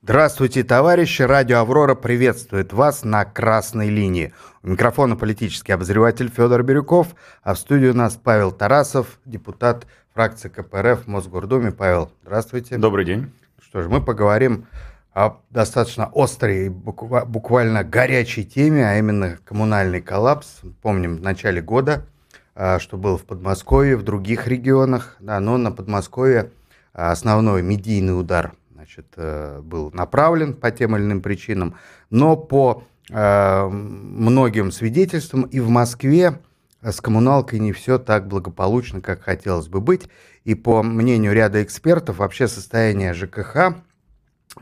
Здравствуйте, товарищи! Радио «Аврора» приветствует вас на красной линии. У микрофона политический обозреватель Федор Бирюков, а в студии у нас Павел Тарасов, депутат фракции КПРФ в Мосгордуме. Павел, здравствуйте. Добрый день. Что ж, мы поговорим о достаточно острой и буквально горячей теме, а именно коммунальный коллапс. Помним в начале года, а, что был в Подмосковье, в других регионах, да, но на Подмосковье а, основной медийный удар значит, э, был направлен по тем или иным причинам, но по э, многим свидетельствам и в Москве с коммуналкой не все так благополучно, как хотелось бы быть. И по мнению ряда экспертов, вообще состояние ЖКХ,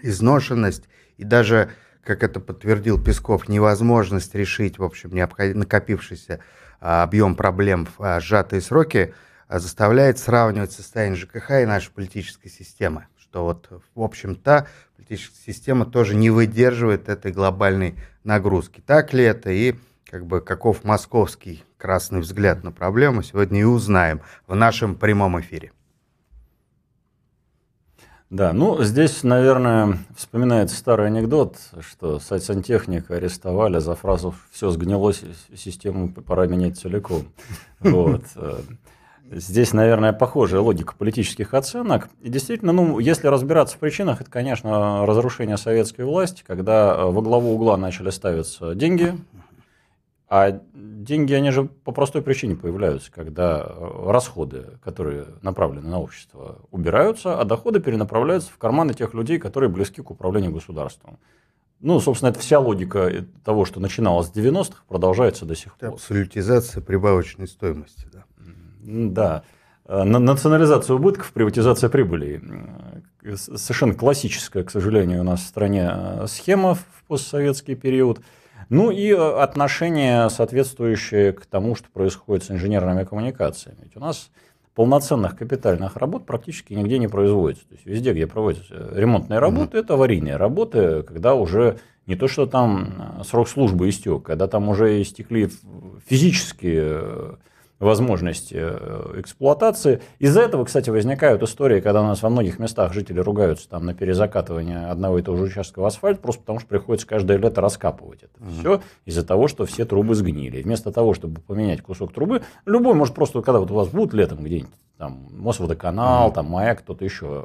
изношенность и даже, как это подтвердил Песков, невозможность решить, в общем, накопившийся объем проблем в сжатые сроки, заставляет сравнивать состояние ЖКХ и нашей политической системы что вот, в общем-то, политическая система тоже не выдерживает этой глобальной нагрузки. Так ли это и как бы каков московский красный взгляд на проблему, сегодня и узнаем в нашем прямом эфире. Да, ну здесь, наверное, вспоминается старый анекдот, что сантехника арестовали за фразу «все сгнило, систему пора менять целиком». Вот. Здесь, наверное, похожая логика политических оценок. И действительно, ну, если разбираться в причинах, это, конечно, разрушение советской власти, когда э, во главу угла начали ставиться деньги, а деньги, они же по простой причине появляются, когда э, расходы, которые направлены на общество, убираются, а доходы перенаправляются в карманы тех людей, которые близки к управлению государством. Ну, собственно, это вся логика того, что начиналось в 90-х, продолжается до сих пор. Абсолютизация прибавочной стоимости, да. Да. Э, национализация убытков, приватизация прибыли. Э, совершенно классическая, к сожалению, у нас в стране э, схема в постсоветский период. Ну и отношение, соответствующее к тому, что происходит с инженерными коммуникациями. Ведь у нас полноценных капитальных работ практически нигде не производится. То есть везде, где проводятся ремонтные работы, mm-hmm. это аварийные работы, когда уже не то, что там срок службы истек, когда там уже истекли физические возможности э, эксплуатации. Из-за этого, кстати, возникают истории, когда у нас во многих местах жители ругаются там, на перезакатывание одного и того же участка асфальта, просто потому что приходится каждое лето раскапывать это mm все из-за того, что все трубы сгнили. вместо того, чтобы поменять кусок трубы, любой может просто, когда вот у вас будут летом где-нибудь там Мосводоканал, mm там Маяк, кто-то еще,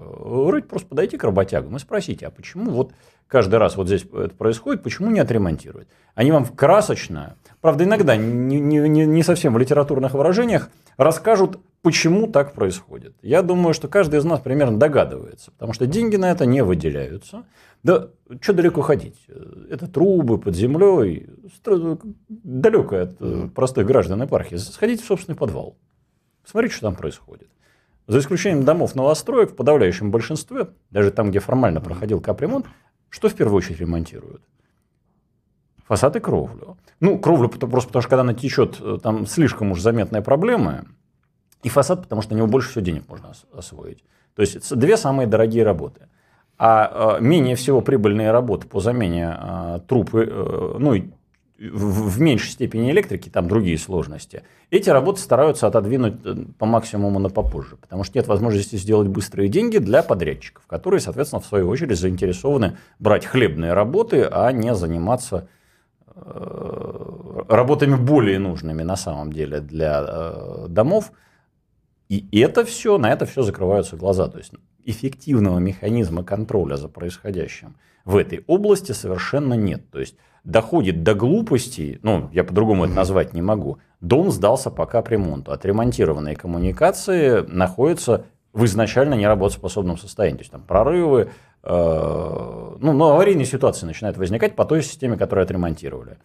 рыть, просто подойти к работягам и спросите, а почему вот каждый раз вот здесь это происходит, почему не отремонтировать? Они вам красочно правда, иногда не, не, не совсем в литературных выражениях, расскажут, почему так происходит. Я думаю, что каждый из нас примерно догадывается, потому что деньги на это не выделяются. Да что далеко ходить? Это трубы под землей, далеко от э, простых граждан епархии. Сходите в собственный подвал. Смотрите, что там происходит. За исключением домов новостроек, в подавляющем большинстве, даже там, где формально проходил капремонт, что в первую очередь ремонтируют? Фасад и кровлю. Ну, кровлю просто потому, что когда она течет, э, там слишком уж заметная проблема. И фасад, потому что на него больше всего денег можно освоить. То есть две самые дорогие работы. А э, менее всего прибыльные работы по замене э, труб, ну, в, в меньшей степени электрики, там другие сложности, эти работы стараются отодвинуть по максимуму на попозже, потому что нет возможности сделать быстрые деньги для подрядчиков, которые, соответственно, в свою очередь заинтересованы брать хлебные работы, а не заниматься Э, работами более нужными на самом деле для э, домов. И это все, на это все закрываются глаза. То есть эффективного механизма контроля за происходящим в этой области совершенно нет. То есть доходит до глупости, ну, я по-другому это назвать не могу, дом сдался по капремонту. Отремонтированные коммуникации находятся в изначально неработоспособном состоянии. То есть там прорывы, Э, ну, но аварийные ситуации начинают возникать по той системе, которую отремонтировали.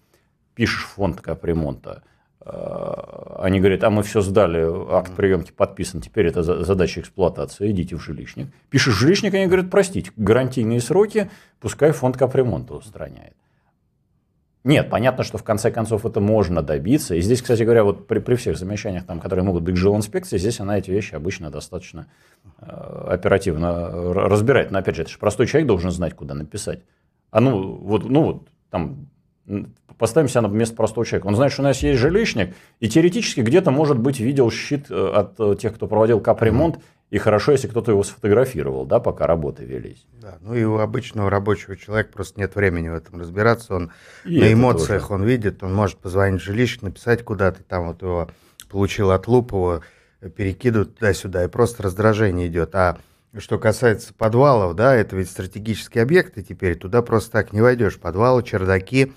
Пишешь фонд капремонта, э, они говорят, а мы все сдали, акт приемки подписан, теперь это задача эксплуатации, идите в жилищник. Пишешь в жилищник, они говорят, простите, гарантийные сроки, пускай фонд капремонта устраняет. Нет, понятно, что в конце концов это можно добиться. И здесь, кстати говоря, вот при, при всех замечаниях, там, которые могут быть к жилинспекции, здесь она эти вещи обычно достаточно э, оперативно разбирает. Но опять же, это же простой человек должен знать, куда написать. А ну вот, ну вот там поставим себя на место простого человека. Он знает, что у нас есть жилищник, и теоретически где-то, может быть, видел щит э, от э, тех, кто проводил капремонт, И хорошо, если кто-то его сфотографировал, да, пока работы велись. Да, ну и у обычного рабочего человека просто нет времени в этом разбираться. Он и на эмоциях тоже. он видит, он может позвонить в жилище, написать куда-то, там вот его получил от Лупова, перекидывают туда-сюда, и просто раздражение идет. А что касается подвалов, да, это ведь стратегические объекты теперь, туда просто так не войдешь. Подвалы, чердаки,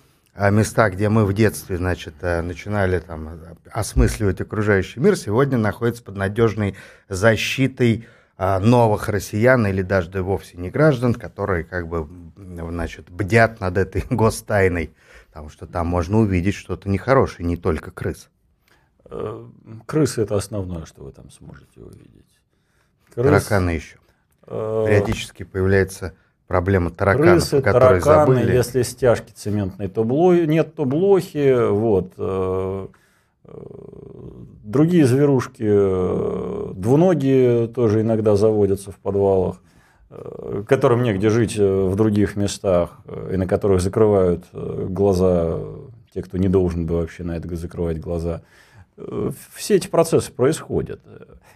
места, где мы в детстве, значит, э, начинали там осмысливать окружающий мир, сегодня находятся под надежной защитой а, новых россиян или даже да, вовсе не граждан, которые как бы, значит, бдят над этой гостайной, потому что там можно увидеть что-то нехорошее, не только крыс. Э, крысы – это основное, что вы там сможете увидеть. Крыс... Тараканы еще. Э, Периодически появляется проблема тараканов, Крысы, которые тараканы, забыли. Если стяжки цементной, то бло... нет, то блохи. Вот. Э, другие зверушки, двуногие тоже иногда заводятся в подвалах, которым негде жить в других местах, и на которых закрывают глаза те, кто не должен бы вообще на это закрывать глаза все эти процессы происходят.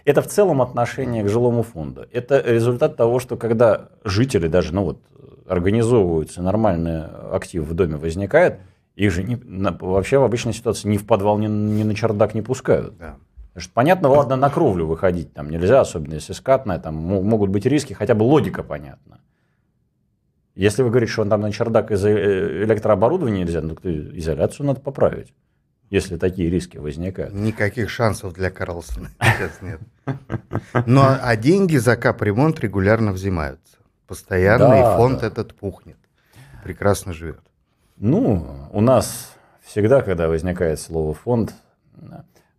Это в целом отношение к жилому фонду. Это результат того, что когда жители даже ну вот, организовываются, нормальный актив в доме возникает, их же не, вообще в обычной ситуации ни в подвал, ни, ни на чердак не пускают. Да. что, понятно, ладно, на кровлю выходить там нельзя, особенно если скатная, там могут быть риски, хотя бы логика понятна. Если вы говорите, что там на чердак из э, электрооборудования нельзя, ну, изоляцию надо поправить если такие риски возникают. Никаких шансов для Карлсона сейчас нет. Но а деньги за капремонт регулярно взимаются. Постоянно, да, и фонд да. этот пухнет. Прекрасно живет. Ну, у нас всегда, когда возникает слово фонд,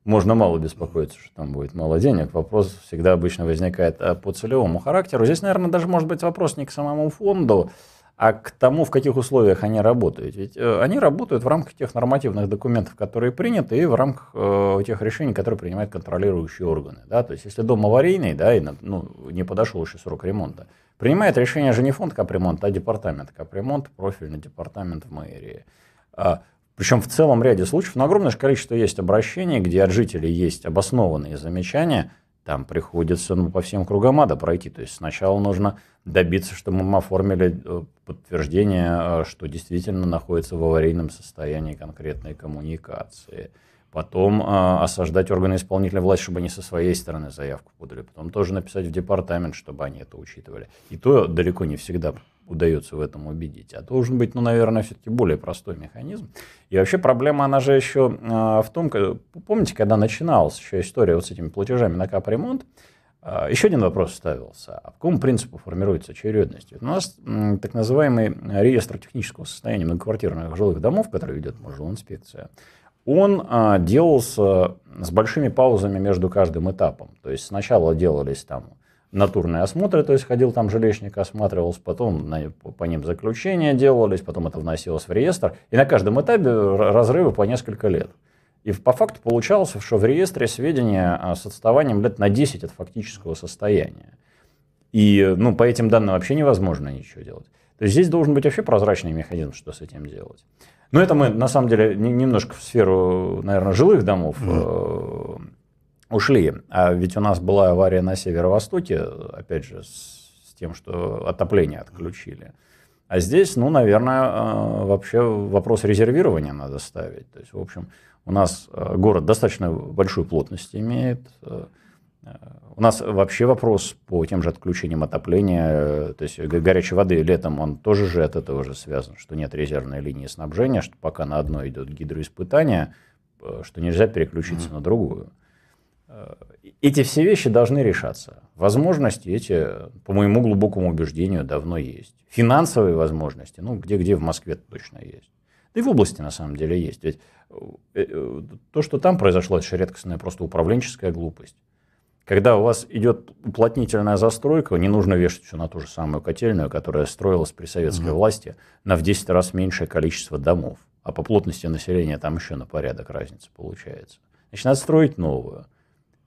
можно мало беспокоиться, что там будет мало денег. Вопрос всегда обычно возникает а, по целевому характеру. Здесь, наверное, даже может быть вопрос не к самому фонду, а к тому, в каких условиях они работают. Ведь э, они работают в рамках тех нормативных документов, которые приняты, и в рамках э, тех решений, которые принимают контролирующие органы. Да? То есть, если дом аварийный, да, и ну, не подошел еще срок ремонта, принимает решение же не фонд капремонта, а департамент капремонта, профильный департамент в мэрии. А, причем в целом ряде случаев, но огромное количество есть обращений, где от жителей есть обоснованные замечания – там приходится ну, по всем кругам ада пройти. То есть сначала нужно добиться, чтобы мы оформили э, подтверждение, э, что действительно находится в аварийном состоянии конкретной коммуникации. Потом э, осаждать органы исполнительной власти, чтобы они со своей стороны заявку подали. Потом тоже написать в департамент, чтобы они это учитывали. И то далеко не всегда удается в этом убедить. А должен быть, ну, наверное, все-таки более простой механизм. И вообще проблема, она же еще а, в том, помните, когда начиналась еще история вот с этими платежами на капремонт, а, еще один вопрос ставился. А по какому принципу формируется очередность? У нас так называемый реестр технического состояния многоквартирных жилых домов, который ведет инспекция, он а, делался с большими паузами между каждым этапом. То есть сначала делались там натурные осмотры, то есть ходил там жилищник, осматривался, потом на, по ним заключения делались, потом это вносилось в реестр, и на каждом этапе разрывы по несколько лет. И по факту получалось, что в реестре сведения с отставанием лет на 10 от фактического состояния. И ну, по этим данным вообще невозможно ничего делать. То есть здесь должен быть вообще прозрачный механизм, что с этим делать. Но это мы, на самом деле, немножко в сферу, наверное, жилых домов mm ушли. А ведь у нас была авария на северо-востоке, опять же, с, тем, что отопление отключили. А здесь, ну, наверное, э, вообще вопрос резервирования надо ставить. То есть, в общем, у нас э, город достаточно большую плотность имеет. Э, у нас вообще вопрос по тем же отключениям отопления, то есть горячей воды летом, он тоже же от этого же связан, что нет резервной линии снабжения, что пока на одной идет гидроиспытание, что нельзя переключиться mm-hmm. на другую. Эти все вещи должны решаться. Возможности эти, по моему глубокому убеждению, давно есть. Финансовые возможности, ну, где-где в Москве точно есть. Да и в области на самом деле есть. Ведь э, э, то, что там произошло, это же редкостная просто управленческая глупость. Когда у вас идет уплотнительная застройка, не нужно вешать все на ту же самую котельную, которая строилась при советской угу. власти на в 10 раз меньшее количество домов. А по плотности населения там еще на порядок разница получается. Значит, надо строить новую.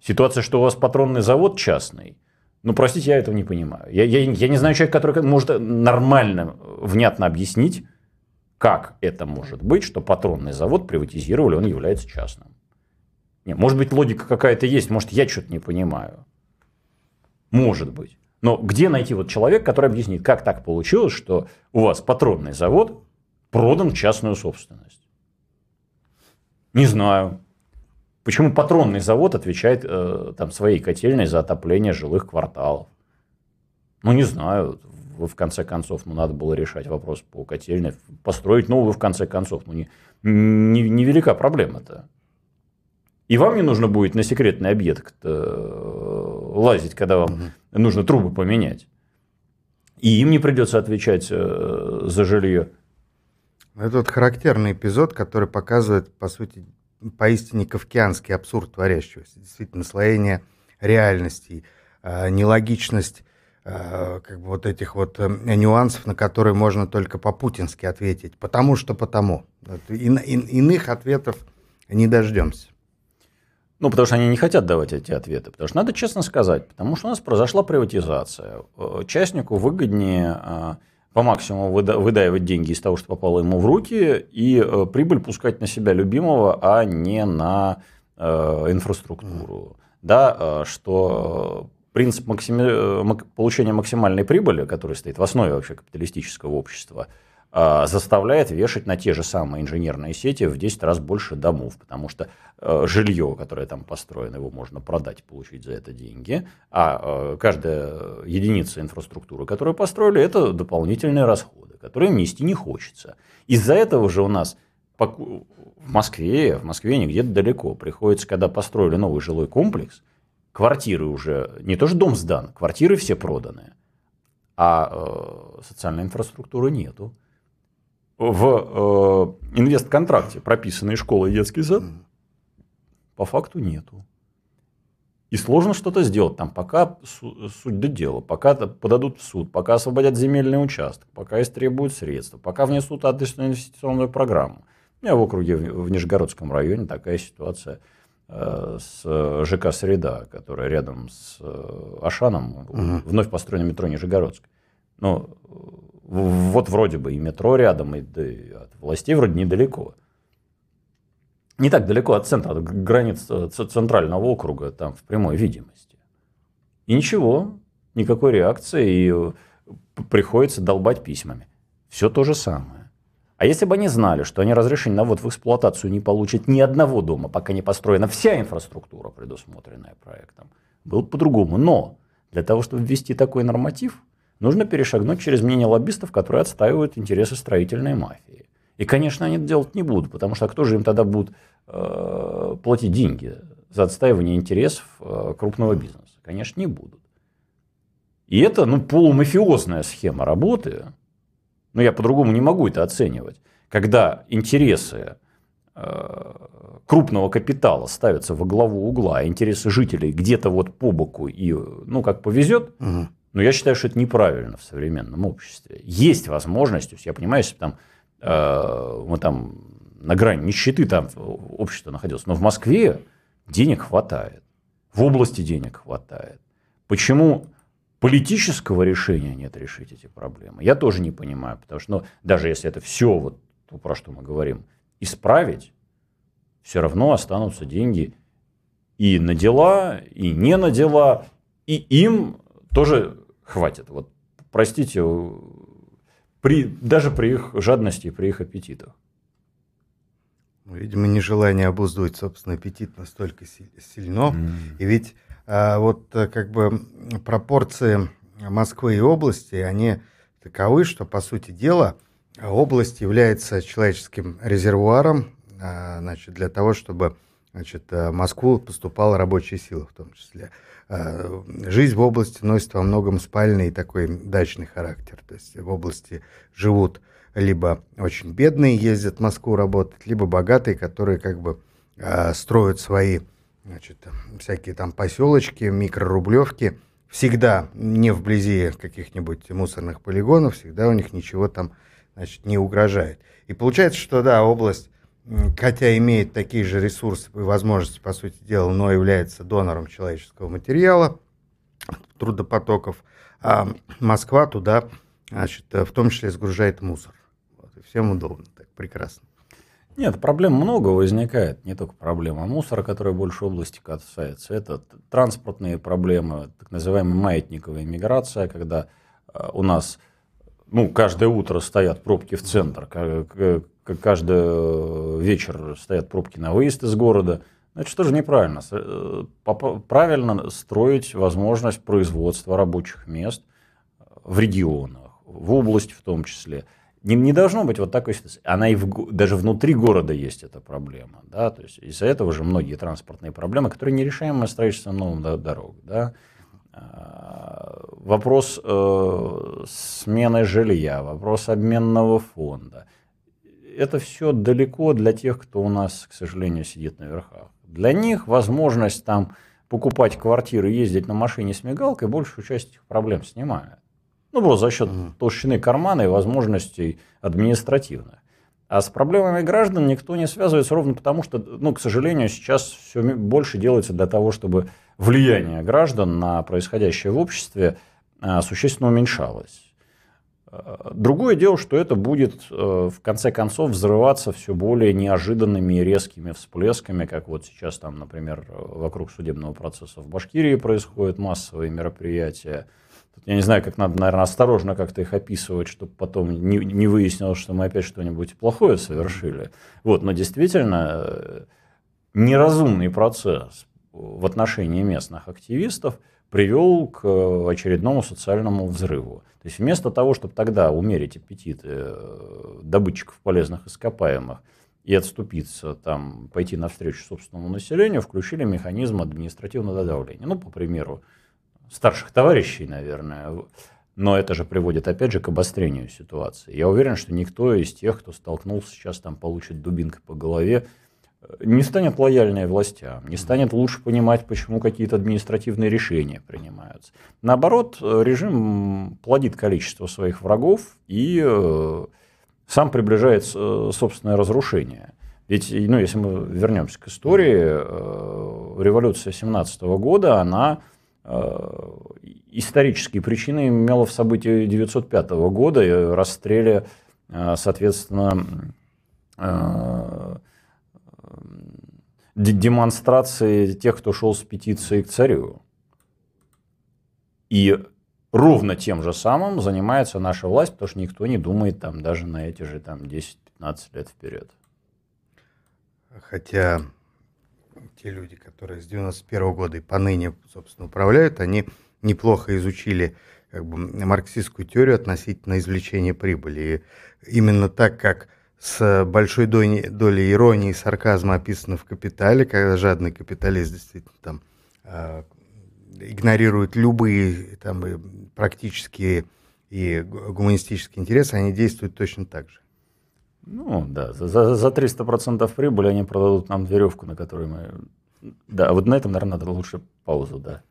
Ситуация, что у вас патронный завод частный, ну, простите, я этого не понимаю. Я, я, я не знаю человека, который может нормально, внятно объяснить, как это может быть, что патронный завод приватизировали, он является частным. Не, может быть, логика какая-то есть, может, я что-то не понимаю. Может быть. Но где найти вот человек, который объяснит, как так получилось, что у вас патронный завод продан частную собственность? Не знаю. Почему патронный завод отвечает э, там, своей котельной за отопление жилых кварталов? Ну, не знаю. В конце концов, ну, надо было решать вопрос по котельной, построить новую в конце концов. Ну, не, не, невелика проблема-то. И вам не нужно будет на секретный объект э, лазить, когда вам угу. нужно трубы поменять. И им не придется отвечать э, за жилье. Это вот характерный эпизод, который показывает, по сути, поистине кавкианский абсурд творящегося. Действительно, наслоение реальностей, э, нелогичность как бы вот этих вот нюансов, на которые можно только по-путински ответить. Потому что потому. Ин, ин, иных ответов не дождемся. Ну, потому что они не хотят давать эти ответы. Потому что надо честно сказать, потому что у нас произошла приватизация. Э, частнику выгоднее э, по максимуму выдаивать деньги из того, что попало ему в руки, и э, прибыль пускать на себя любимого, а не на инфраструктуру. Да, что принцип максими... получения максимальной прибыли, который стоит в основе вообще капиталистического общества – заставляет вешать на те же самые инженерные сети в 10 раз больше домов, потому что э, жилье, которое там построено, его можно продать, получить за это деньги, а э, каждая единица инфраструктуры, которую построили, это дополнительные расходы, которые нести не хочется. Из-за этого же у нас в Москве, в Москве не где-то далеко, приходится, когда построили новый жилой комплекс, квартиры уже, не то что дом сдан, квартиры все проданы, а э, социальной инфраструктуры нету в э, инвест-контракте прописанные школы и детский сад, по факту нету. И сложно что-то сделать там, пока суть до дела, пока подадут в суд, пока освободят земельный участок, пока истребуют средства, пока внесут адресную инвестиционную программу. У меня в округе в Нижегородском районе такая ситуация э, с ЖК «Среда», которая рядом с э, Ашаном, угу. вновь построено метро Нижегородск. Но вот вроде бы и метро рядом, и, и от властей вроде недалеко. Не так далеко от центра, от границ э, центрального округа, там в прямой видимости. И ничего, никакой реакции, и э, приходится долбать письмами. Все то же самое. А если бы они знали, что они разрешение на ввод в эксплуатацию не получат ни одного дома, пока не построена вся инфраструктура, предусмотренная проектом, было бы по-другому. Но для того, чтобы ввести такой норматив, нужно перешагнуть через мнение лоббистов, которые отстаивают интересы строительной мафии. И, конечно, они это делать не будут, потому что кто же им тогда будет э, платить деньги за отстаивание интересов э, крупного бизнеса? Конечно, не будут. И это ну, полумафиозная схема работы, но я по-другому не могу это оценивать, когда интересы э, крупного капитала ставятся во главу угла, а интересы жителей где-то вот по боку и, ну, как повезет, угу. Но я считаю, что это неправильно в современном обществе. Есть возможность, то есть я понимаю, если там э, мы там на грани нищеты там общество находилось, но в Москве денег хватает, в области денег хватает. Почему политического решения нет решить эти проблемы? Я тоже не понимаю, потому что ну, даже если это все, вот то, про что мы говорим, исправить, все равно останутся деньги и на дела, и не на дела, и им тоже хватит. Вот, простите, при, даже при их жадности, при их аппетитах. Ну, видимо, нежелание обуздывать собственный аппетит настолько сильно. Mm. И ведь а, вот э, как бы пропорции Москвы и области, они таковы, что, по сути дела, область является человеческим резервуаром а, значит, для того, чтобы значит, э, в Москву поступала рабочая сила в том числе. Э, жизнь в области носит во многом спальный такой дачный характер. То есть в области живут либо очень бедные, ездят в Москву работать, либо богатые, которые как бы э, строят свои значит, всякие там поселочки, микрорублевки. Всегда не вблизи каких-нибудь мусорных полигонов, всегда у них ничего там значит, не угрожает. И получается, что да, область хотя имеет такие же ресурсы и возможности, по сути дела, но является донором человеческого материала, трудопотоков, а Москва туда, значит, в том числе сгружает мусор. Вот, и всем удобно, так прекрасно. Нет, проблем много возникает, не только проблема мусора, которая больше области касается. Это транспортные проблемы, так называемая маятниковая миграция, когда э, у нас ну, каждое утро стоят пробки в центр, каждый вечер стоят пробки на выезд из города. Это что же неправильно? Э, правильно строить возможность производства рабочих мест в регионах, в области в том числе. Не, не должно быть вот такой ситуации. Она и в, даже внутри города есть эта проблема. Да? То есть из-за этого же многие транспортные проблемы, которые нерешаемы строительством новых дорог. Да? А, вопрос э, смены жилья, вопрос обменного фонда. Это все далеко для тех, кто у нас, к сожалению, сидит на верхах. Для них возможность там покупать квартиры, ездить на машине с мигалкой большую часть этих проблем снимает. Ну, просто за счет толщины кармана и возможностей административных. А с проблемами граждан никто не связывается ровно потому, что, ну, к сожалению, сейчас все больше делается для того, чтобы влияние граждан на происходящее в обществе а, существенно уменьшалось. А, другое дело, что это будет э, в конце концов взрываться все более неожиданными и резкими всплесками, как вот сейчас там, например, вокруг судебного процесса в Башкирии происходят массовые мероприятия, я не знаю, как надо, наверное, осторожно как-то их описывать, чтобы потом не, не выяснилось, что мы опять что-нибудь плохое совершили. Вот, но действительно э, неразумный процесс в отношении местных активистов привел к очередному социальному взрыву. То есть вместо того, чтобы тогда умерить аппетиты э, добытчиков полезных ископаемых и отступиться, там, пойти навстречу собственному населению, включили механизм административного давления. Ну, по примеру, старших товарищей, наверное. Но это же приводит, опять же, к обострению ситуации. Я уверен, что никто из тех, кто столкнулся сейчас, там, получит дубинкой по голове, не станет лояльнее властям, не станет лучше понимать, почему какие-то административные решения принимаются. Наоборот, режим плодит количество своих врагов и э, сам приближает э, собственное разрушение. Ведь, ну, если мы вернемся к истории, э, революция 17 года, она исторические причины имела в событии 1905 года расстреле, соответственно, демонстрации тех, кто шел с петицией к царю. И ровно тем же самым занимается наша власть, потому что никто не думает там даже на эти же там 10-15 лет вперед. Хотя те люди, которые с 91 года и поныне, собственно, управляют, они неплохо изучили как бы, марксистскую теорию относительно извлечения прибыли. И именно так, как с большой долей, долей иронии и сарказма описано в «Капитале», когда жадный капиталист действительно там э, игнорирует любые там, практические и гуманистические интересы, они действуют точно так же. Ну, да, за, за 300% прибыли они продадут нам веревку, на которой мы... Да, вот на этом, наверное, надо лучше паузу, да.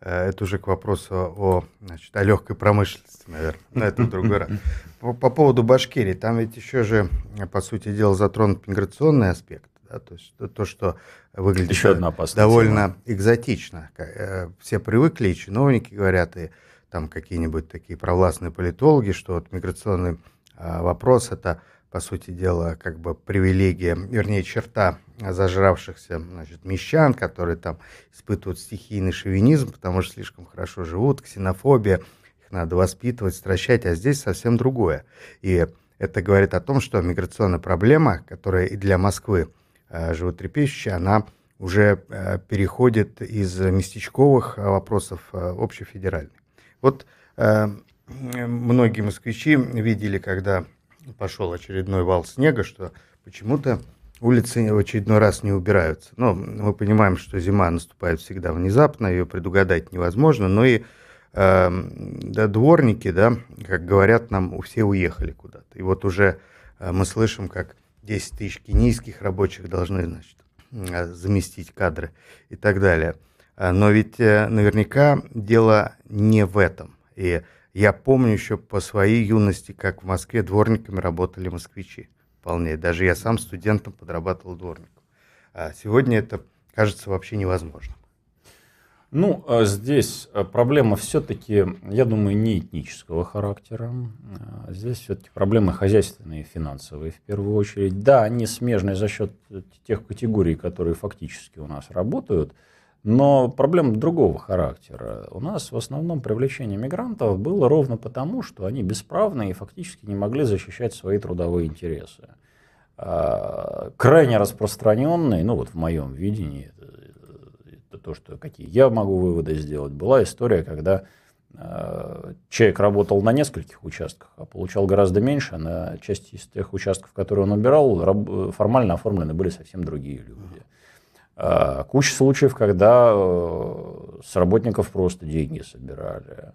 Э, это уже к вопросу о, значит, о легкой промышленности, наверное. Но это в другой раз. По, по поводу Башкирии, там ведь еще же, по сути дела, затронут миграционный аспект. Да, то есть то, что выглядит еще одна довольно тема. экзотично. Э, все привыкли, и чиновники говорят, и там какие-нибудь такие провластные политологи, что вот миграционный а, вопрос. Это, по сути дела, как бы привилегия, вернее, черта зажравшихся значит, мещан, которые там испытывают стихийный шовинизм, потому что слишком хорошо живут, ксенофобия, их надо воспитывать, стращать, а здесь совсем другое. И это говорит о том, что миграционная проблема, которая и для Москвы э, животрепещущая, она уже э, переходит из местечковых вопросов э, общефедеральный. Вот э, многие москвичи видели, когда пошел очередной вал снега, что почему-то улицы в очередной раз не убираются. Но мы понимаем, что зима наступает всегда внезапно, ее предугадать невозможно, но и э, да, дворники, да, как говорят нам, все уехали куда-то. И вот уже э, мы слышим, как 10 тысяч кенийских рабочих должны, значит, э, заместить кадры и так далее. Э, но ведь э, наверняка дело не в этом. И я помню еще по своей юности, как в Москве дворниками работали москвичи. Вполне. Даже я сам студентом подрабатывал дворником. А сегодня это кажется вообще невозможным. Ну, а здесь э, проблема все-таки, я думаю, не этнического характера. А здесь все-таки проблемы хозяйственные и финансовые в первую очередь. Да, они смежные за счет тех категорий, которые фактически у нас работают, но проблема другого характера. У нас в основном привлечение мигрантов было ровно потому, что они бесправные и фактически не могли защищать свои трудовые интересы. А, крайне распространенный, ну вот в моем видении, это то, что какие я могу выводы сделать. Была история, когда э, человек работал на нескольких участках, а получал гораздо меньше, а на части из тех участков, которые он убирал, формально оформлены были совсем другие люди. А, куча случаев, когда э, с работников просто деньги собирали.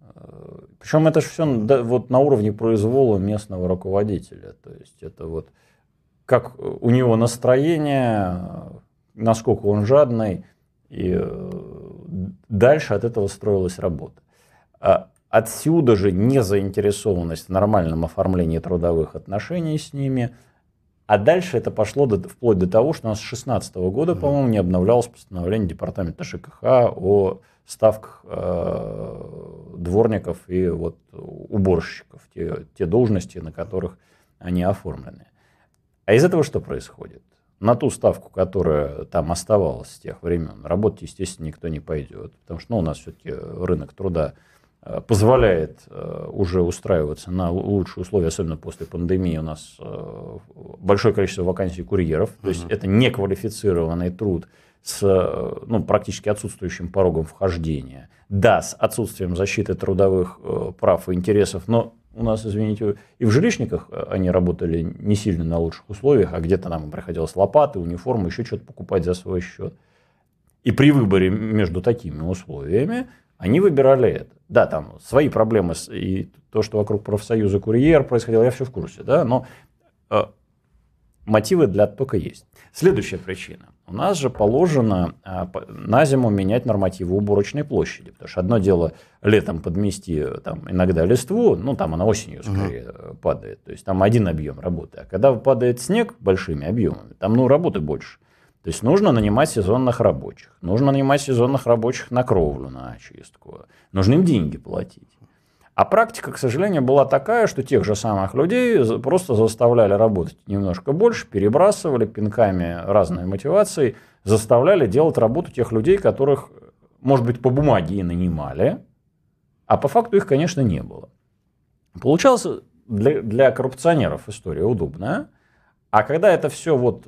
Э, Причем это же все вот на уровне произвола местного руководителя. То есть это вот как у него настроение, насколько он жадный, и э, дальше от этого строилась работа. А отсюда же незаинтересованность в нормальном оформлении трудовых отношений с ними. А дальше это пошло до, вплоть до того, что у нас с 2016 года, mm-hmm. по-моему, не обновлялось постановление Департамента ШКХ о ставках э, дворников и вот уборщиков, те, те должности, на которых они оформлены. А из этого что происходит? на ту ставку, которая там оставалась с тех времен, работать, естественно, никто не пойдет. Потому что ну, у нас все-таки рынок труда э, позволяет э, уже устраиваться на лучшие условия, особенно после пандемии. У нас э, большое количество вакансий курьеров, то есть это неквалифицированный труд с ну, практически отсутствующим порогом вхождения. Да, с отсутствием защиты трудовых прав и интересов, но у нас, извините, и в жилищниках э, они работали не сильно на лучших условиях, а где-то нам приходилось лопаты, униформы, еще что-то покупать за свой счет. И при выборе между такими условиями они выбирали это. Да, там свои проблемы и то, что вокруг профсоюза курьер происходило, я все в курсе, да, но э, мотивы для оттока есть. Следующая причина. У нас же положено а, на зиму менять нормативы уборочной площади. Потому что одно дело летом подмести там, иногда листву, ну там она осенью скорее угу. падает. То есть там один объем работы. А когда падает снег большими объемами, там ну, работы больше. То есть нужно нанимать сезонных рабочих. Нужно нанимать сезонных рабочих на кровлю, на очистку. Нужно им деньги платить. А практика, к сожалению, была такая, что тех же самых людей просто заставляли работать немножко больше, перебрасывали пинками разной мотивации, заставляли делать работу тех людей, которых, может быть, по бумаге и нанимали, а по факту их, конечно, не было. Получалось для, для коррупционеров история удобная, а когда это все вот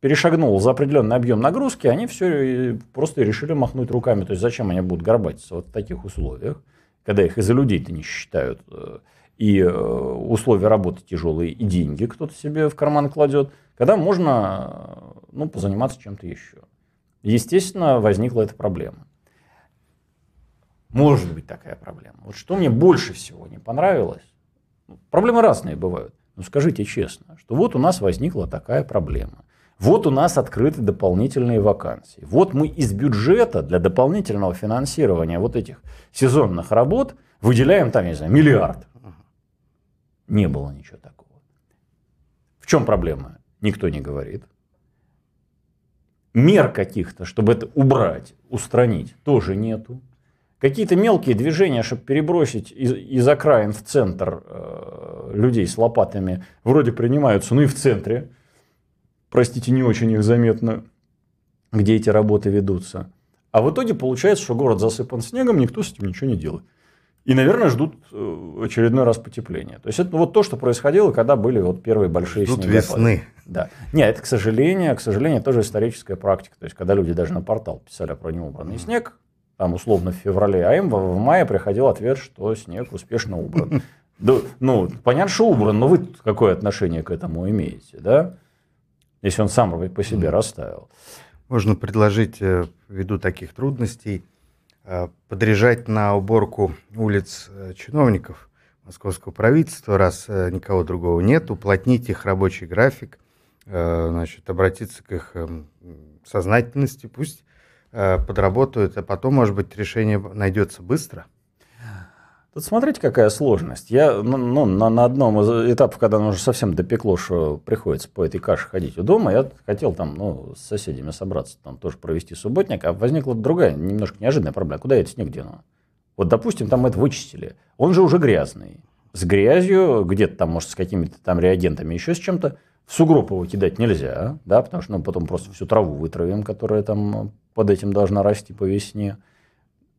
э, перешагнуло за определенный объем нагрузки, они все просто решили махнуть руками. То есть зачем они будут горбатиться вот в таких условиях? когда их из-за людей-то не считают, э, и э, условия работы тяжелые, и деньги кто-то себе в карман кладет, когда можно э, ну, позаниматься чем-то еще. Естественно, возникла эта проблема. Может быть такая проблема. Вот что мне больше всего не понравилось, ну, проблемы разные бывают, но скажите честно, что вот у нас возникла такая проблема. Вот у нас открыты дополнительные вакансии. Вот мы из бюджета для дополнительного финансирования вот этих сезонных работ выделяем там, не знаю, миллиард. Не было ничего такого. В чем проблема? Никто не говорит. Мер каких-то, чтобы это убрать, устранить, тоже нету. Какие-то мелкие движения, чтобы перебросить из, из окраин в центр э, людей с лопатами, вроде принимаются, ну и в центре простите, не очень их заметно, где эти работы ведутся. А в итоге получается, что город засыпан снегом, никто с этим ничего не делает. И, наверное, ждут э, очередной раз потепления. То есть это вот то, что происходило, когда были вот первые большие ждут снегопады. весны. Да. Нет, это, к сожалению, к сожалению, тоже историческая практика. То есть, когда люди даже на портал писали про неубранный снег, там условно в феврале, а им в мае приходил ответ, что снег успешно убран. Да, ну, понятно, что убран, но вы какое отношение к этому имеете, да? Если он сам по себе mm. расставил. Можно предложить, э, ввиду таких трудностей, э, подряжать на уборку улиц э, чиновников московского правительства, раз никого другого нет, уплотнить их рабочий график, значит, обратиться к их эм, сознательности, пусть подработают, а потом, может быть, решение найдется быстро. Тут смотрите, какая сложность. Я ну, ну, на, на одном из этапов, когда оно уже совсем допекло, что приходится по этой каше ходить у дома, я хотел там ну, с соседями собраться, там тоже провести субботник, а возникла другая, немножко неожиданная проблема. Куда я этот снег дену? Вот, допустим, там это вычистили. Он же уже грязный. С грязью, где-то там, может, с какими-то там реагентами, еще с чем-то, в сугроб его кидать нельзя, да, потому что ну, потом просто всю траву вытравим, которая там под этим должна расти по весне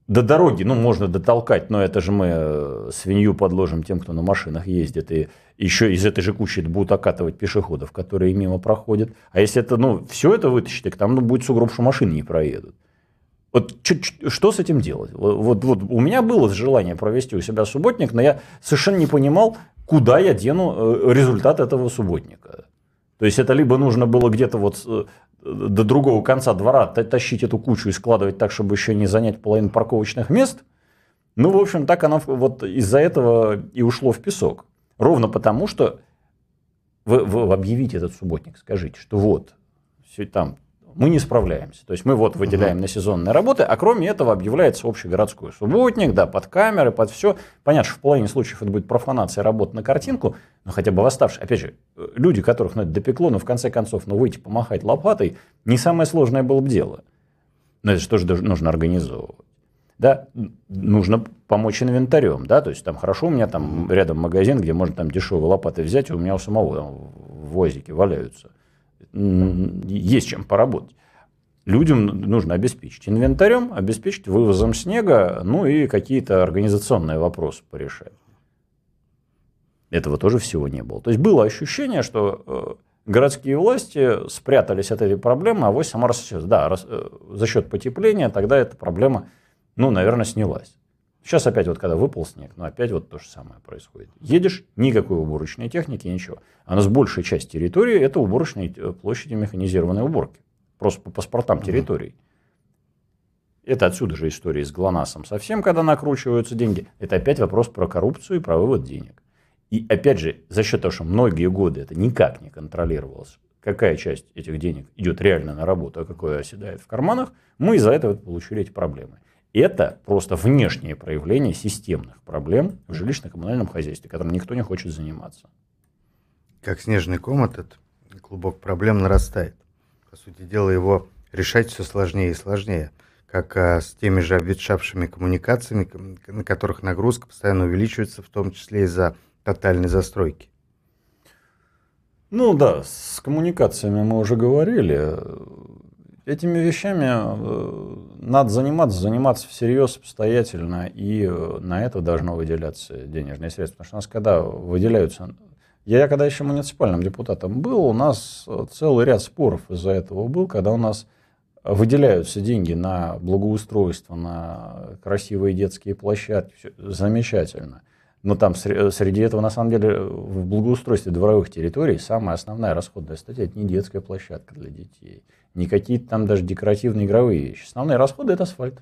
до дороги, ну, можно дотолкать, но это же мы э, свинью подложим тем, кто на машинах ездит, и еще из этой же кучи будут окатывать пешеходов, которые мимо проходят. А если это, ну, все это вытащить, так там ну, будет сугроб, что машины не проедут. Вот что с этим делать? Вот, вот у меня было желание провести у себя субботник, но я совершенно не понимал, куда я дену э, результат этого субботника. То есть это либо нужно было где-то вот э, до другого конца двора тащить эту кучу и складывать так, чтобы еще не занять половину парковочных мест. Ну, в общем, так оно вот из-за этого и ушло в песок. Ровно потому, что вы, вы объявите этот субботник, скажите, что вот, все там мы не справляемся. То есть мы вот выделяем угу. на сезонные работы, а кроме этого объявляется общегородской субботник, да, под камеры, под все. Понятно, что в половине случаев это будет профанация работы на картинку, но хотя бы восставшие. Опять же, люди, которых ну, это допекло, но в конце концов, ну, выйти помахать лопатой, не самое сложное было бы дело. Но это же тоже нужно организовывать. Да, нужно помочь инвентарем, да, то есть там хорошо, у меня там рядом магазин, где можно там дешевые лопаты взять, и у меня у самого там в возике валяются есть чем поработать. Людям нужно обеспечить инвентарем, обеспечить вывозом снега, ну и какие-то организационные вопросы порешать. Этого тоже всего не было. То есть было ощущение, что э, городские власти спрятались от этой проблемы, а вось сама. Да, э, за счет потепления тогда эта проблема, ну, наверное, снялась. Сейчас опять вот когда выпал снег, ну опять вот то же самое происходит. Едешь, никакой уборочной техники, ничего. А у нас большая часть территории это уборочные э, площади механизированной уборки. Просто по паспортам территорий. Это отсюда же история с ГЛОНАССом совсем, когда накручиваются деньги. Это опять вопрос про коррупцию и про вывод денег. И опять же, за счет того, что многие годы это никак не контролировалось, какая часть этих денег идет реально на работу, а какое оседает в карманах, мы из-за этого получили эти проблемы. Это просто внешнее проявление системных проблем в жилищно-коммунальном хозяйстве, которым никто не хочет заниматься. Как снежный ком этот клубок проблем нарастает. По сути дела, его решать все сложнее и сложнее. Как а, с теми же обветшавшими коммуникациями, на которых нагрузка постоянно увеличивается, в том числе из-за тотальной застройки. Ну да, с коммуникациями мы уже говорили. Этими вещами э, надо заниматься, заниматься всерьез, обстоятельно, и э, на это должно выделяться денежные средства. Потому что у нас когда выделяются... Я когда еще муниципальным депутатом был, у нас э, целый ряд споров из-за этого был, когда у нас выделяются деньги на благоустройство, на красивые детские площадки, все замечательно. Но там среди этого, на самом деле, в благоустройстве дворовых территорий самая основная расходная статья – это не детская площадка для детей, не какие-то там даже декоративные игровые вещи. Основные расходы – это асфальт.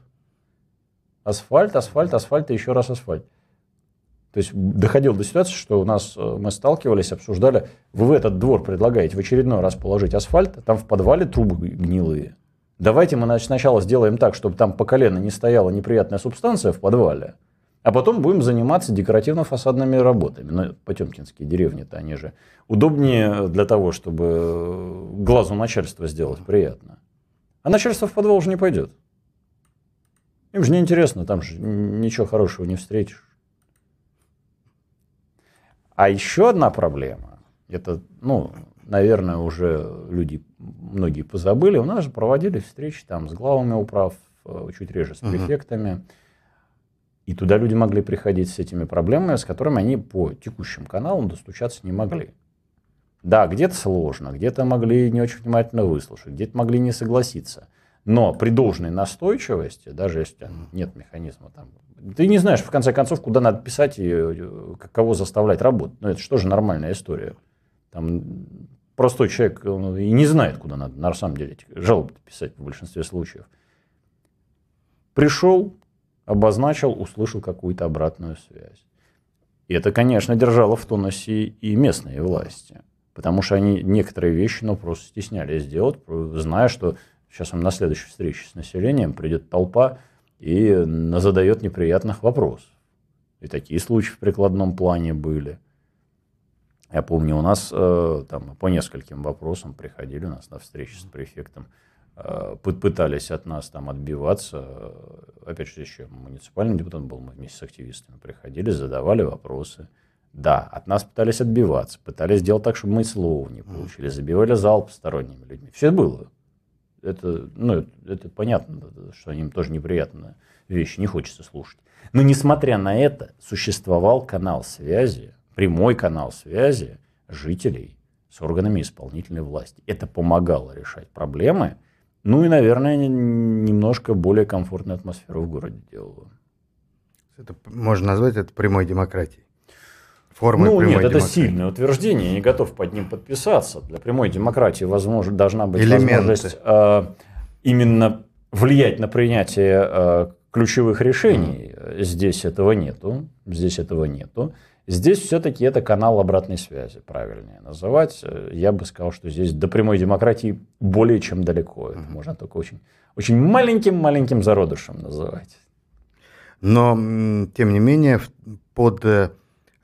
Асфальт, асфальт, асфальт и еще раз асфальт. То есть доходило до ситуации, что у нас э, мы сталкивались, обсуждали, вы в этот двор предлагаете в очередной раз положить асфальт, там в подвале трубы гнилые. Давайте мы сначала сделаем так, чтобы там по колено не стояла неприятная субстанция в подвале – а потом будем заниматься декоративно-фасадными работами. Но потемкинские деревни-то, они же удобнее для того, чтобы глазу начальства сделать приятно. А начальство в подвал уже не пойдет. Им же неинтересно, там же ничего хорошего не встретишь. А еще одна проблема, это, ну, наверное, уже люди многие позабыли, у нас же проводили встречи там с главами управ, э, чуть реже с префектами. Угу. И туда люди могли приходить с этими проблемами, с которыми они по текущим каналам достучаться не могли. Да, где-то сложно, где-то могли не очень внимательно выслушать, где-то могли не согласиться. Но при должной настойчивости, даже если нет механизма, там, ты не знаешь, в конце концов, куда надо писать и э, кого заставлять работать. Ну, это что же нормальная история. Там простой человек и не знает, куда надо на самом деле жалобы писать в большинстве случаев. Пришел, обозначил, услышал какую-то обратную связь. И это, конечно, держало в тонусе и местные власти. Потому что они некоторые вещи ну, просто стеснялись сделать, зная, что сейчас он на следующей встрече с населением придет толпа и задает неприятных вопросов. И такие случаи в прикладном плане были. Я помню, у нас э, там по нескольким вопросам приходили у нас на встречи с префектом, пытались от нас там отбиваться. Опять же, еще муниципальный депутат был, мы вместе с активистами приходили, задавали вопросы. Да, от нас пытались отбиваться, пытались сделать так, чтобы мы слова не получили, забивали зал посторонними людьми. Все было. Это, ну, это понятно, что им тоже неприятная вещь, не хочется слушать. Но несмотря на это, существовал канал связи, прямой канал связи жителей с органами исполнительной власти. Это помогало решать проблемы, ну и, наверное, немножко более комфортную атмосферу в городе делало. Это можно назвать это прямой демократией. Формой ну нет, это сильное утверждение, я не готов под ним подписаться. Для прямой демократии возможно, должна быть Элементы. возможность э, именно влиять на принятие э, ключевых решений. Mm. Здесь этого нету. Здесь этого нету. Здесь все-таки это канал обратной связи, правильнее называть. Я бы сказал, что здесь до прямой демократии более чем далеко. Это можно только очень, очень маленьким-маленьким зародышем называть. Но, тем не менее, под э,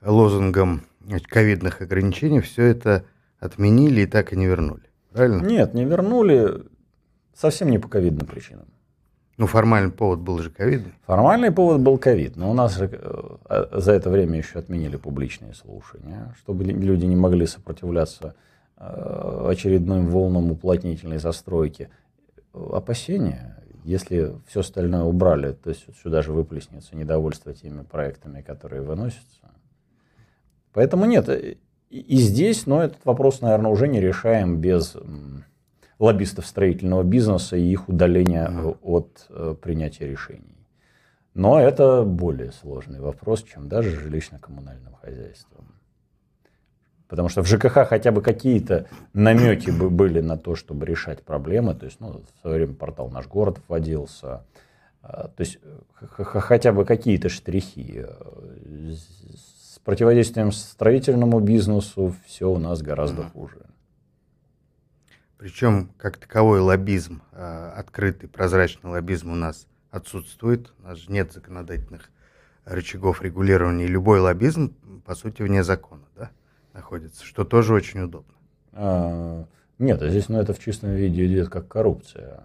лозунгом ковидных ограничений все это отменили и так и не вернули. Правильно? Нет, не вернули совсем не по ковидным причинам. Ну, формальный повод был же ковидный. Формальный повод был ковид, но у нас же э, за это время еще отменили публичные слушания, чтобы люди не могли сопротивляться э, очередным волнам уплотнительной застройки. Опасения, если все остальное убрали, то есть сюда же выплеснется недовольство теми проектами, которые выносятся, Поэтому нет, э, и здесь, но этот вопрос, наверное, уже не решаем без лоббистов строительного бизнеса и их удаления mm. от э, принятия решений. Но это более сложный вопрос, чем даже жилищно-коммунальным хозяйством. Потому что в ЖКХ хотя бы какие-то намеки были на то, чтобы решать проблемы. То есть, ну, в свое время портал «Наш город» вводился. А, то есть, хотя бы какие-то штрихи противодействием строительному бизнесу все у нас гораздо хуже. Причем, как таковой лоббизм, а, открытый, прозрачный лоббизм у нас отсутствует. У нас же нет законодательных рычагов регулирования. Любой лоббизм, по сути, вне закона да, находится, что тоже очень удобно. А, нет, а здесь ну, это в чистом виде идет как коррупция.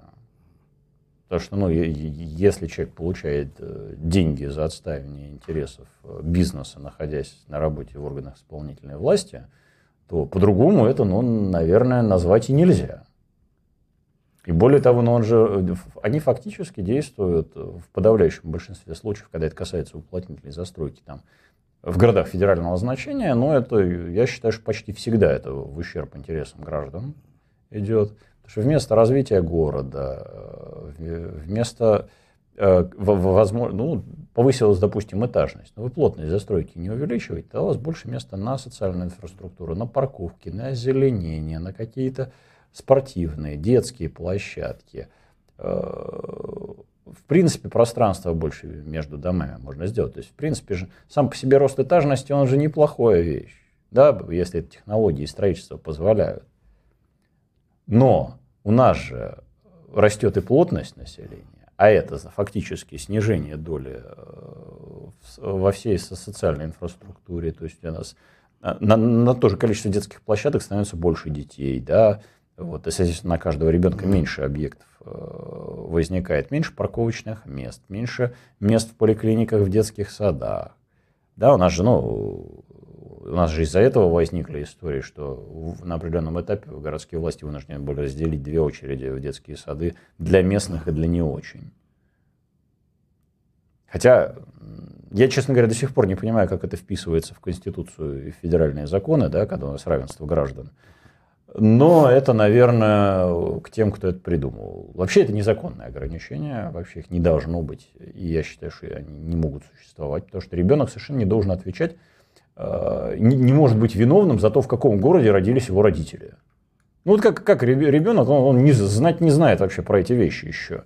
Потому что, ну, если человек получает э, деньги за отстаивание интересов э, бизнеса, находясь на работе в органах исполнительной власти, то по-другому это, ну, наверное, назвать и нельзя. И более того, ну, он же, они фактически действуют в подавляющем большинстве случаев, когда это касается уплотнительной застройки там, в городах федерального значения, но это, я считаю, что почти всегда это в ущерб интересам граждан идет что вместо развития города, э, вместо возможно, ну, повысилась, допустим, этажность, но вы плотность застройки не увеличиваете, то у вас больше места на социальную инфраструктуру, на парковки, на озеленение, на какие-то спортивные, детские площадки. Э, в принципе, пространство больше между домами можно сделать. То есть, в принципе, же, сам по себе рост этажности, он же неплохая вещь, да, если технологии строительства позволяют. Но у нас же растет и плотность населения, а это фактически снижение доли э, во всей социальной инфраструктуре. То есть у нас на, на то же количество детских площадок становится больше детей, да, вот, естественно, на каждого ребенка меньше объектов э, возникает, меньше парковочных мест, меньше мест в поликлиниках, в детских садах. Да, у нас же, ну, у нас же из-за этого возникли истории, что на определенном этапе городские власти вынуждены были разделить две очереди в детские сады для местных и для не очень. Хотя я, честно говоря, до сих пор не понимаю, как это вписывается в Конституцию и федеральные законы, да, когда у нас равенство граждан. Но это, наверное, к тем, кто это придумал. Вообще это незаконное ограничение, вообще их не должно быть. И я считаю, что они не могут существовать, потому что ребенок совершенно не должен отвечать не, не может быть виновным за то, в каком городе родились его родители. Ну вот как, как ребенок, он, он не, знать не знает вообще про эти вещи еще.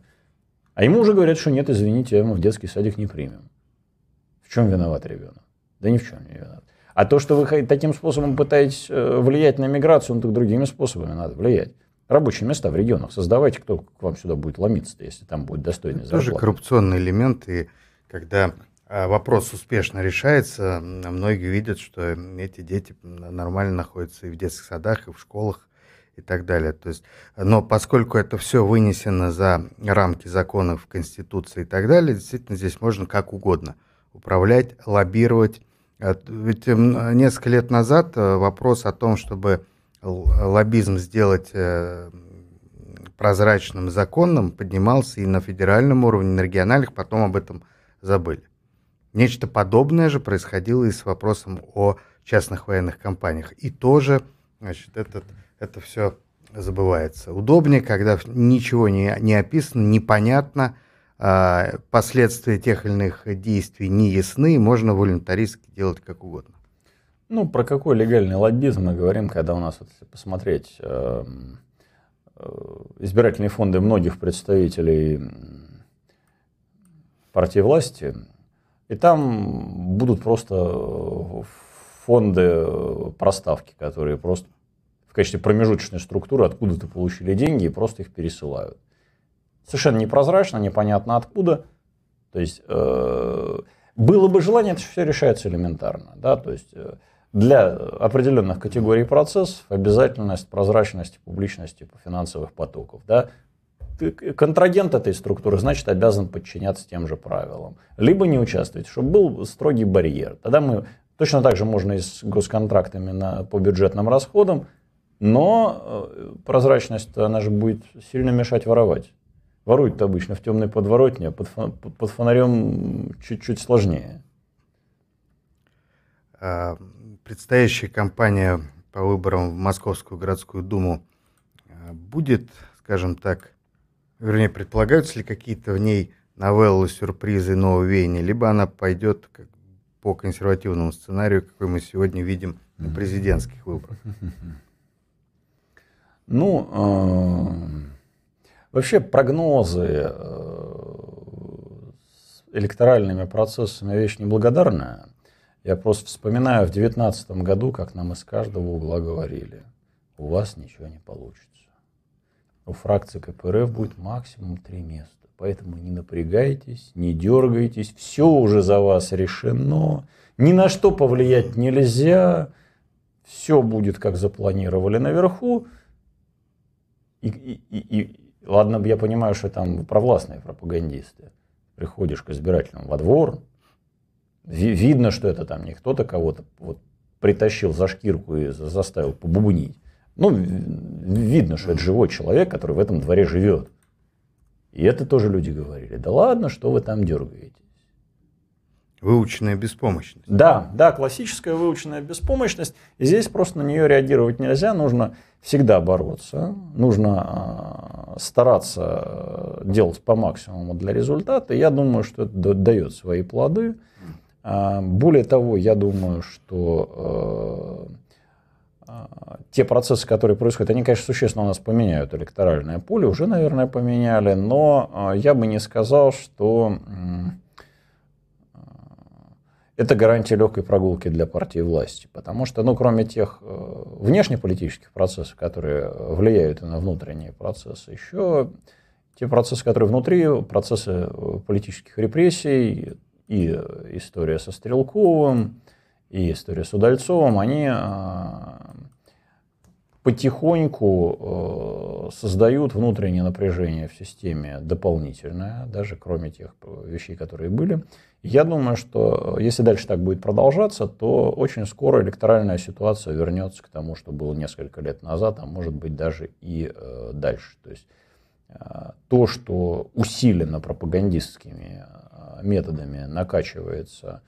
А ему уже говорят, что нет, извините, мы в детский садик не примем. В чем виноват ребенок? Да ни в чем не виноват. А то, что вы таким способом пытаетесь э, влиять на миграцию, ну так другими способами надо влиять. Рабочие места в регионах создавайте, кто к вам сюда будет ломиться, если там будет достойный зарплата. Тоже коррупционный элемент, и когда вопрос успешно решается. Многие видят, что эти дети нормально находятся и в детских садах, и в школах, и так далее. То есть, но поскольку это все вынесено за рамки законов, Конституции и так далее, действительно здесь можно как угодно управлять, лоббировать. Ведь несколько лет назад э, вопрос о том, чтобы лоббизм сделать э, прозрачным, законным, поднимался и на федеральном уровне, и на региональных, потом об этом забыли. Нечто подобное же происходило и с вопросом о частных военных компаниях. И тоже, значит, этот, это все забывается. Удобнее, когда ничего не, не описано, непонятно, э, последствия тех или иных действий не ясны, и можно волюнтаристски делать как угодно. Ну, про какой легальный лоббизм мы говорим, когда у нас, если посмотреть, э, э, избирательные фонды многих представителей партии власти, и там будут просто э, фонды э, проставки, которые просто в качестве промежуточной структуры откуда-то получили деньги и просто их пересылают. Совершенно непрозрачно, непонятно откуда. То есть э, было бы желание, это все решается элементарно. Да? То есть э, для определенных категорий процессов обязательность прозрачности, публичности финансовых потоков. Да? Контрагент этой структуры, значит, обязан подчиняться тем же правилам. Либо не участвовать, чтобы был строгий барьер. Тогда мы точно так же можно и с госконтрактами на, по бюджетным расходам, но э, прозрачность, она же будет сильно мешать воровать. Воруют обычно в темной подворотне, а под, под фонарем чуть-чуть сложнее. А, предстоящая кампания по выборам в Московскую городскую думу а, будет, скажем так, вернее, предполагаются ли какие-то в ней новеллы, сюрпризы, новые веяния, либо она пойдет как по консервативному сценарию, какой мы сегодня видим на президентских выборах? Ну, э, вообще прогнозы э, с электоральными процессами вещь неблагодарная. Я просто вспоминаю в 2019 году, как нам из каждого угла говорили, у вас ничего не получится у фракции КПРФ будет максимум три места. Поэтому не напрягайтесь, не дергайтесь, все уже за вас решено, ни на что повлиять нельзя, все будет как запланировали наверху. И, и, и, и ладно, я понимаю, что там провластные пропагандисты. Приходишь к избирателям во двор, ви, видно, что это там не кто-то кого-то вот притащил за шкирку и заставил побубнить. Ну, видно, что это живой человек, который в этом дворе живет. И это тоже люди говорили. Да ладно, что вы там дергаетесь. Выученная беспомощность. Да, да, классическая выученная беспомощность. И здесь просто на нее реагировать нельзя. Нужно всегда бороться. Нужно а, стараться делать по максимуму для результата. Я думаю, что это дает свои плоды. А, более того, я думаю, что а, те процессы, которые происходят, они, конечно, существенно у нас поменяют электоральное поле, уже, наверное, поменяли, но а, я бы не сказал, что а, это гарантия легкой прогулки для партии власти. Потому что, ну, кроме тех э, внешнеполитических процессов, которые влияют на внутренние процессы, еще те процессы, которые внутри, процессы э, политических репрессий и история со Стрелковым, и история с Удальцовым, они потихоньку э, создают внутреннее напряжение в системе дополнительное, даже кроме тех вещей, которые были. Я думаю, что э, если дальше так будет продолжаться, то очень скоро электоральная ситуация вернется к тому, что было несколько лет назад, а может быть даже и э, дальше. То есть то, что усиленно пропагандистскими методами накачивается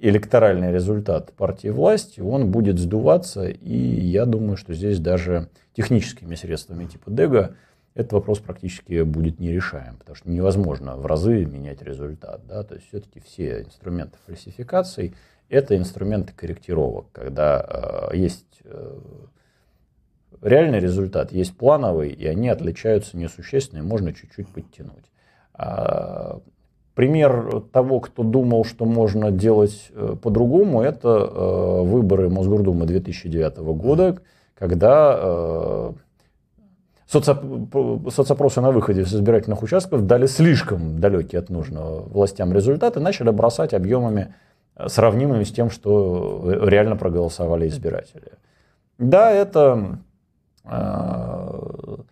электоральный результат партии власти, он будет сдуваться, и я думаю, что здесь даже техническими средствами типа ДЭГа этот вопрос практически будет нерешаем, потому что невозможно в разы менять результат. Да? То есть все-таки все инструменты фальсификаций – это инструменты корректировок, когда э, есть э, реальный результат, есть плановый, и они отличаются несущественно, и можно чуть-чуть подтянуть. А Пример того, кто думал, что можно делать э, по-другому, это э, выборы Мосгордумы 2009 года, когда э, соцопросы на выходе с избирательных участков дали слишком далекие от нужного властям результаты, начали бросать объемами сравнимыми с тем, что реально проголосовали избиратели. Да, это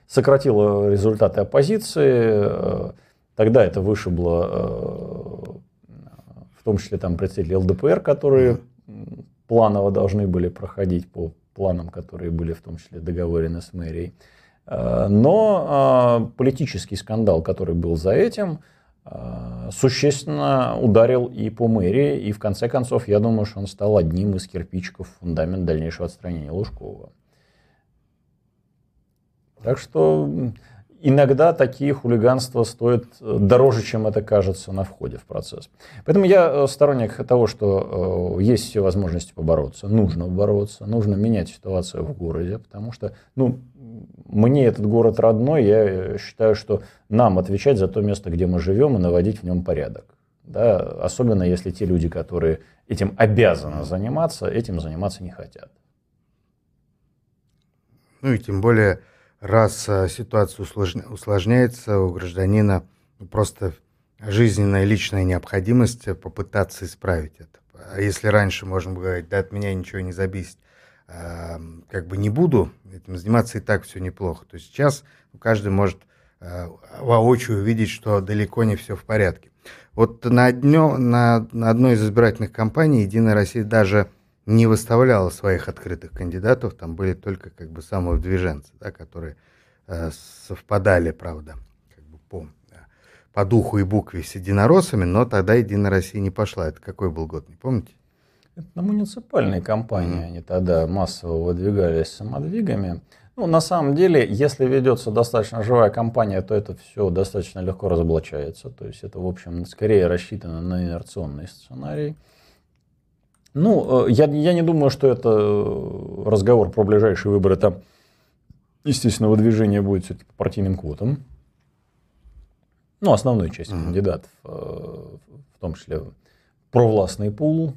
сократило результаты оппозиции, тогда это вышибло в том числе там представители ЛДПР, которые планово должны были проходить по планам, которые были в том числе договорены с мэрией. Э, но э, политический скандал, который был за этим, э, существенно ударил и по мэрии, и в конце концов, я думаю, что он стал одним из кирпичиков фундамента дальнейшего отстранения Лужкова. Так что иногда такие хулиганства стоят э, дороже, чем это кажется на входе в процесс. Поэтому я э, сторонник того, что э, есть все возможности побороться, нужно бороться, нужно менять ситуацию в городе, потому что, ну, мне этот город родной, я считаю, что нам отвечать за то место, где мы живем, и наводить в нем порядок. Да? Особенно если те люди, которые этим обязаны заниматься, этим заниматься не хотят. Ну и тем более раз э, ситуация усложняется, у гражданина просто жизненная личная необходимость попытаться исправить это. А если раньше можно было говорить, да от меня ничего не зависит, э, как бы не буду этим заниматься, и так все неплохо, то сейчас каждый может э, воочию увидеть, что далеко не все в порядке. Вот на, днё, на, на одной из избирательных кампаний «Единая Россия» даже не выставляла своих открытых кандидатов, там были только как бы самовдвиженцы, да, которые э, совпадали, правда, как бы по, да, по духу и букве с единороссами, но тогда Единая Россия не пошла. Это какой был год, не помните? Это на муниципальной кампании mm-hmm. они тогда массово выдвигались самодвигами. Ну, на самом деле, если ведется достаточно живая кампания, то это все достаточно легко разоблачается. То есть это, в общем, скорее рассчитано на инерционный сценарий. Ну, э, я, я не думаю, что это э, разговор про ближайшие выборы. Там, естественно, выдвижение будет все-таки по партийным квотам. Ну, основной часть mm-hmm. кандидатов, э, в том числе провластный пул.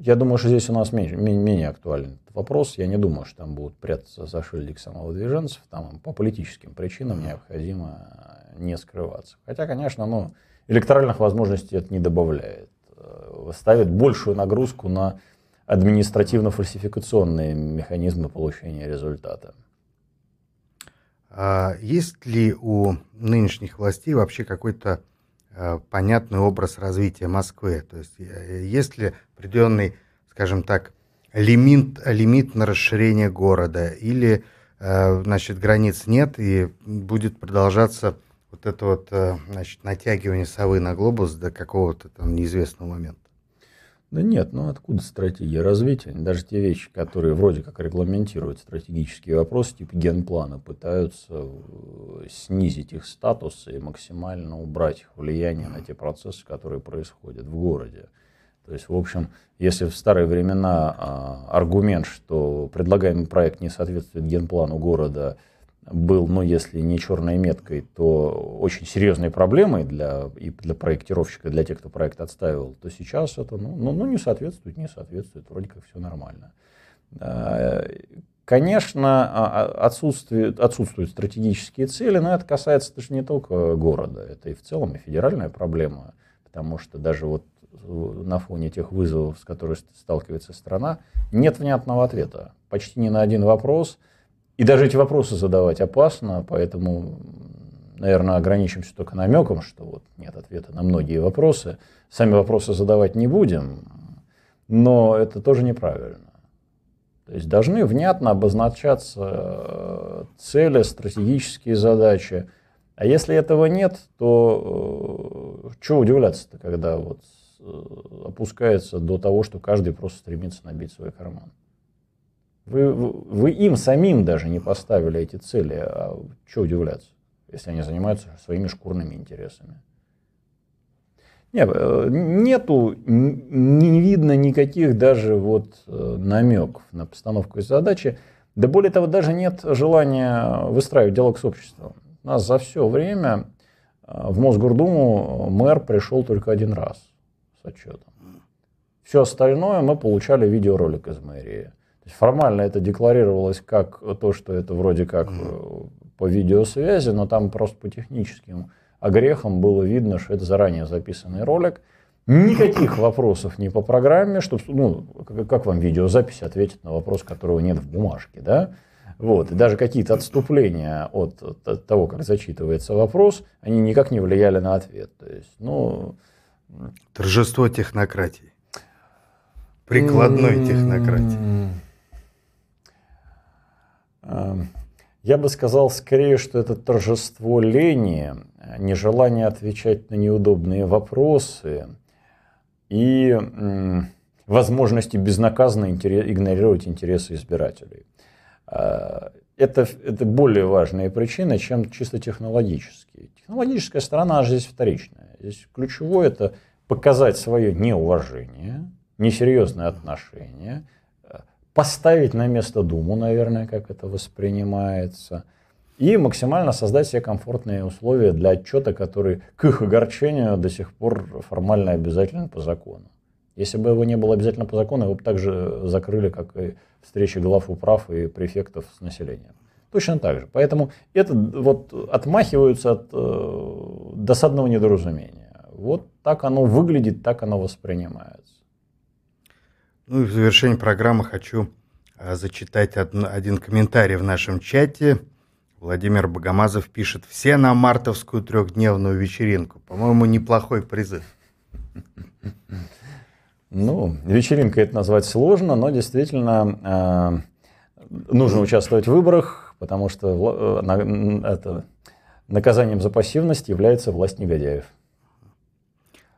Я думаю, что здесь у нас меньше, менее актуален этот вопрос. Я не думаю, что там будут прятаться за шильдик самовыдвиженцев. Там по политическим причинам необходимо не скрываться. Хотя, конечно, ну, электоральных возможностей это не добавляет ставит большую нагрузку на административно-фальсификационные механизмы получения результата. А есть ли у нынешних властей вообще какой-то а, понятный образ развития Москвы? То есть э, есть ли определенный, скажем так, лимит, лимит на расширение города или значит, границ нет и будет продолжаться вот это вот э, значит, натягивание совы на глобус до какого-то там неизвестного момента? Да нет, ну откуда стратегия развития? Даже те вещи, которые вроде как регламентируют стратегические вопросы, типа генплана, пытаются э, снизить их статус и максимально убрать их влияние на те процессы, которые происходят в городе. То есть, в общем, если в старые времена а, аргумент, что предлагаемый проект не соответствует генплану города, был, ну, если не черной меткой, то очень серьезной проблемой для, и для проектировщика, для тех, кто проект отставил, то сейчас это ну, ну, ну, не соответствует, не соответствует, вроде как все нормально. А, конечно, а, а, отсутствуют, отсутствуют стратегические цели, но это касается даже не только города, это и в целом и федеральная проблема, потому что даже вот на фоне тех вызовов, с которыми сталкивается страна, нет внятного ответа. Почти ни на один вопрос – и даже эти вопросы задавать опасно, поэтому, наверное, ограничимся только намеком, что вот нет ответа на многие вопросы. Сами вопросы задавать не будем, но это тоже неправильно. То есть должны внятно обозначаться э, цели, стратегические задачи. А если этого нет, то э, чего удивляться-то, когда вот э, опускается до того, что каждый просто стремится набить свой карман. Вы, вы им самим даже не поставили эти цели, а что удивляться, если они занимаются своими шкурными интересами. Нет, э, нету, не видно никаких даже вот э, намеков на постановку задачи. Да более того, даже нет желания выстраивать диалог с обществом. У нас за все время э, в Мосгордуму мэр пришел только один раз с отчетом. Все остальное мы получали видеоролик из мэрии. Формально это декларировалось как то, что это вроде как mm. по видеосвязи, но там просто по техническим огрехам было видно, что это заранее записанный ролик. Никаких вопросов не по программе, что, ну, как вам видеозапись ответит на вопрос, которого нет в бумажке, да? Вот. И даже какие-то отступления от, от того, как зачитывается вопрос, они никак не влияли на ответ. То есть, ну... Торжество технократии. Прикладной технократии. Эм, я бы сказал скорее, что это торжество лени, нежелание отвечать на неудобные вопросы и возможности безнаказанно игнорировать интересы избирателей. Э, это, это более важная причина, чем чисто технологические. Технологическая сторона же здесь вторичная. Здесь ключевое это показать свое неуважение, несерьезное отношение, поставить на место Думу, наверное, как это воспринимается, и максимально создать себе комфортные условия для отчета, который к их огорчению до сих пор формально обязателен по закону. Если бы его не было обязательно по закону, его бы также закрыли, как и встречи глав управ и префектов с населением. Точно так же. Поэтому это вот отмахиваются от э, досадного недоразумения. Вот так оно выглядит, так оно воспринимается. Ну и в завершении программы хочу э, зачитать один, один комментарий в нашем чате. Владимир Богомазов пишет, все на мартовскую трехдневную вечеринку. По-моему, неплохой призыв. Ну, вечеринкой это назвать сложно, но действительно э, нужно участвовать в выборах, потому что э, наказанием за пассивность является власть негодяев.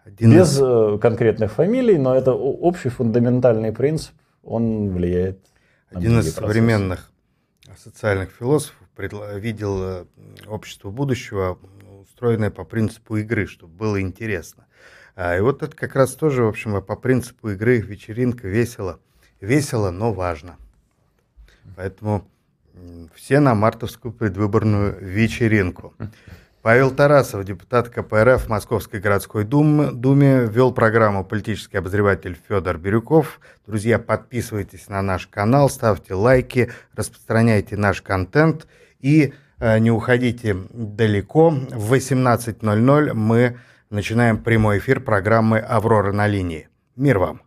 Один Без из... Э, конкретных фамилий, но это общий фундаментальный принцип, он влияет. На Один из современных социальных философов видел э, общество будущего, устроенное по принципу игры, чтобы было интересно. А, и вот это как раз тоже, в общем, по принципу игры вечеринка весело. Весело, но важно. Поэтому все на мартовскую предвыборную вечеринку. Павел Тарасов, депутат КПРФ Московской городской думы, Думе, вел программу политический обозреватель Федор Бирюков. Друзья, подписывайтесь на наш канал, ставьте лайки, распространяйте наш контент и э, не уходите далеко. В 18.00 мы начинаем прямой эфир программы «Аврора на линии». Мир вам!